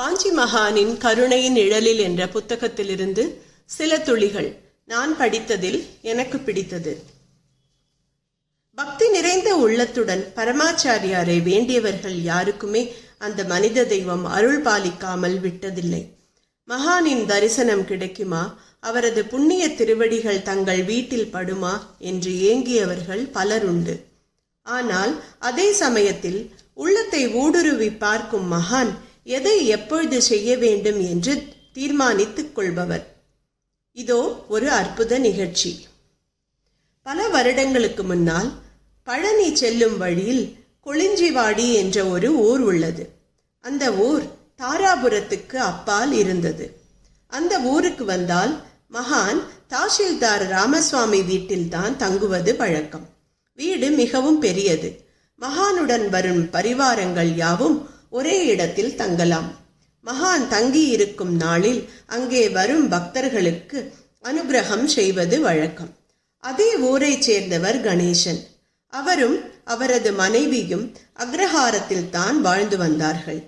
காஞ்சி மகானின் கருணையின் நிழலில் என்ற புத்தகத்திலிருந்து சில துளிகள் நான் படித்ததில் எனக்கு பிடித்தது. பக்தி நிறைந்த உள்ளத்துடன் பரமாச்சாரியாரை வேண்டியவர்கள் யாருக்குமே அந்த மனித தெய்வம் அருள் பாலிக்காமல் விட்டதில்லை. மகானின் தரிசனம் கிடைக்குமா? அவரது புண்ணிய திருவடிகள் தங்கள் வீட்டில் படுமா? என்று ஏங்கியவர்கள் பலருண்டு ஆனால் அதே சமயத்தில் உள்ளத்தை ஊடுருவி பார்க்கும் மகான் எதை எப்பொழுது செய்ய வேண்டும் என்று தீர்மானித்துக் கொள்பவர். இதோ ஒரு அற்புத நிகழ்ச்சி. பல வருடங்களுக்கு முன்னால் பழனி செல்லும் வழியில் கொளிஞ்சிவாடி என்ற ஒரு ஊர் உள்ளது. அந்த ஊர் தாராபுரத்துக்கு அப்பால் இருந்தது. அந்த ஊருக்கு வந்தால் மகான் தாசில்தார் ராமசுவாமி வீட்டில்தான் தங்குவது வழக்கம் வீடு மிகவும் பெரியது. மகானுடன் வரும் பரிவாரங்கள் யாவும் ஒரே இடத்தில் தங்கலாம். மகான் தங்கி இருக்கும் நாளில் அங்கே வரும் பக்தர்களுக்கு அனுகிரகம் செய்வது வழக்கம். அதே ஊரைச் சேர்ந்தவர் கணேசன். அவரும் அவரது மனைவியும் அக்ரஹாரத்தில் தான் வாழ்ந்து வந்தார்கள்.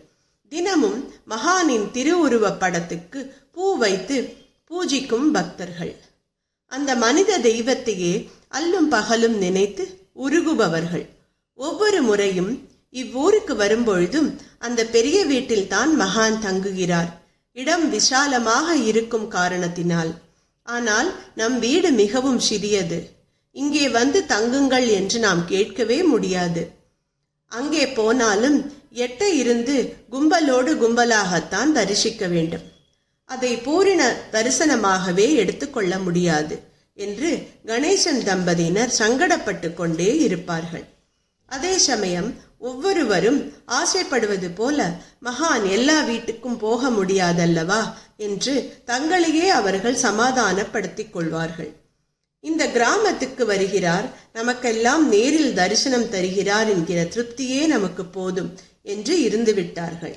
தினமும் மகானின் திருவுருவப் படத்துக்கு பூ வைத்து பூஜிக்கும் பக்தர்கள். அந்த மனித தெய்வத்தையே அல்லும் பகலும் நினைத்து உருகுபவர்கள். ஒவ்வொரு முறையும் இவ்வூருக்கு வரும்பொழுதும் அந்த பெரிய வீட்டில் தான் மகான் தங்குகிறார். இடம் விசாலமாக இருக்கும் காரணத்தினால். ஆனால் நம் வீடு மிகவும் சிறியது. இங்கே வந்து தங்குங்கள் என்று நாம் கேட்கவே முடியாது. அங்கே போனாலும் எட்ட இருந்து கும்பலோடு கும்பலாகத்தான் தரிசிக்க வேண்டும். அதை பூரண தரிசனமாகவே எடுத்துக்கொள்ள முடியாது என்று கணேசன் தம்பதியினர் சங்கடப்பட்டு கொண்டே இருப்பார்கள். அதே சமயம் ஒவ்வொருவரும் ஆசைப்படுவது போல மகான் எல்லா வீட்டுக்கும் போக முடியாதல்லவா என்று தங்களையே அவர்கள் சமாதானப்படுத்திக் கொள்வார்கள். இந்த கிராமத்துக்கு வருகிறார் நமக்கெல்லாம் நேரில் தரிசனம் தருகிறார் என்கிற திருப்தியே நமக்கு போதும் என்று இருந்து விட்டார்கள்.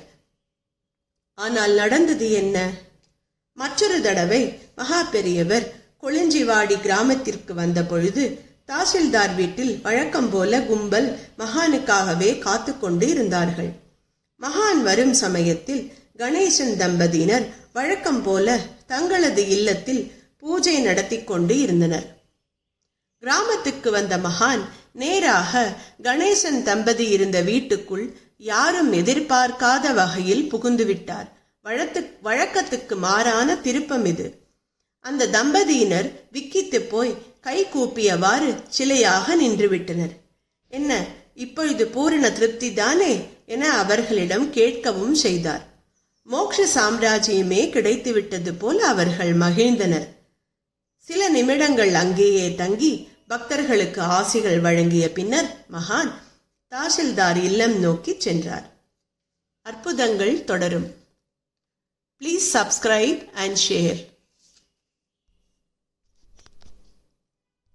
ஆனால் நடந்தது என்ன? மற்றொரு தடவை மகா பெரியவர் கொளிஞ்சிவாடி கிராமத்திற்கு வந்த பொழுது தாசில்தார் வீட்டில் வழக்கம் போல கும்பல் மகானுக்காகவே காத்து கொண்டு இருந்தார்கள். மகான் வரும் சமயத்தில் கணேசன் தம்பதியினர் வழக்கம் போல தங்களது இல்லத்தில் பூஜை நடத்தி கொண்டு இருந்தனர். கிராமத்துக்கு வந்த மகான் நேராக கணேசன் தம்பதி இருந்த வீட்டுக்குள் யாரும் எதிர்பார்க்காத வகையில் புகுந்துவிட்டார். வழத்து வழக்கத்துக்கு மாறான திருப்பம் இது. அந்த தம்பதியினர் விக்கித்து போய் கை கூப்பியவாறு சிலையாக நின்றுவிட்டனர். என்ன இப்பொழுது பூரண திருப்தி தானே என அவர்களிடம் கேட்கவும் செய்தார். மோக்ஷ சாம்ராஜ்யமே கிடைத்துவிட்டது போல் அவர்கள் மகிழ்ந்தனர். சில நிமிடங்கள் அங்கேயே தங்கி பக்தர்களுக்கு ஆசிகள் வழங்கிய பின்னர் மகான் தாசில்தார் இல்லம் நோக்கி சென்றார். அற்புதங்கள் தொடரும். Please subscribe and share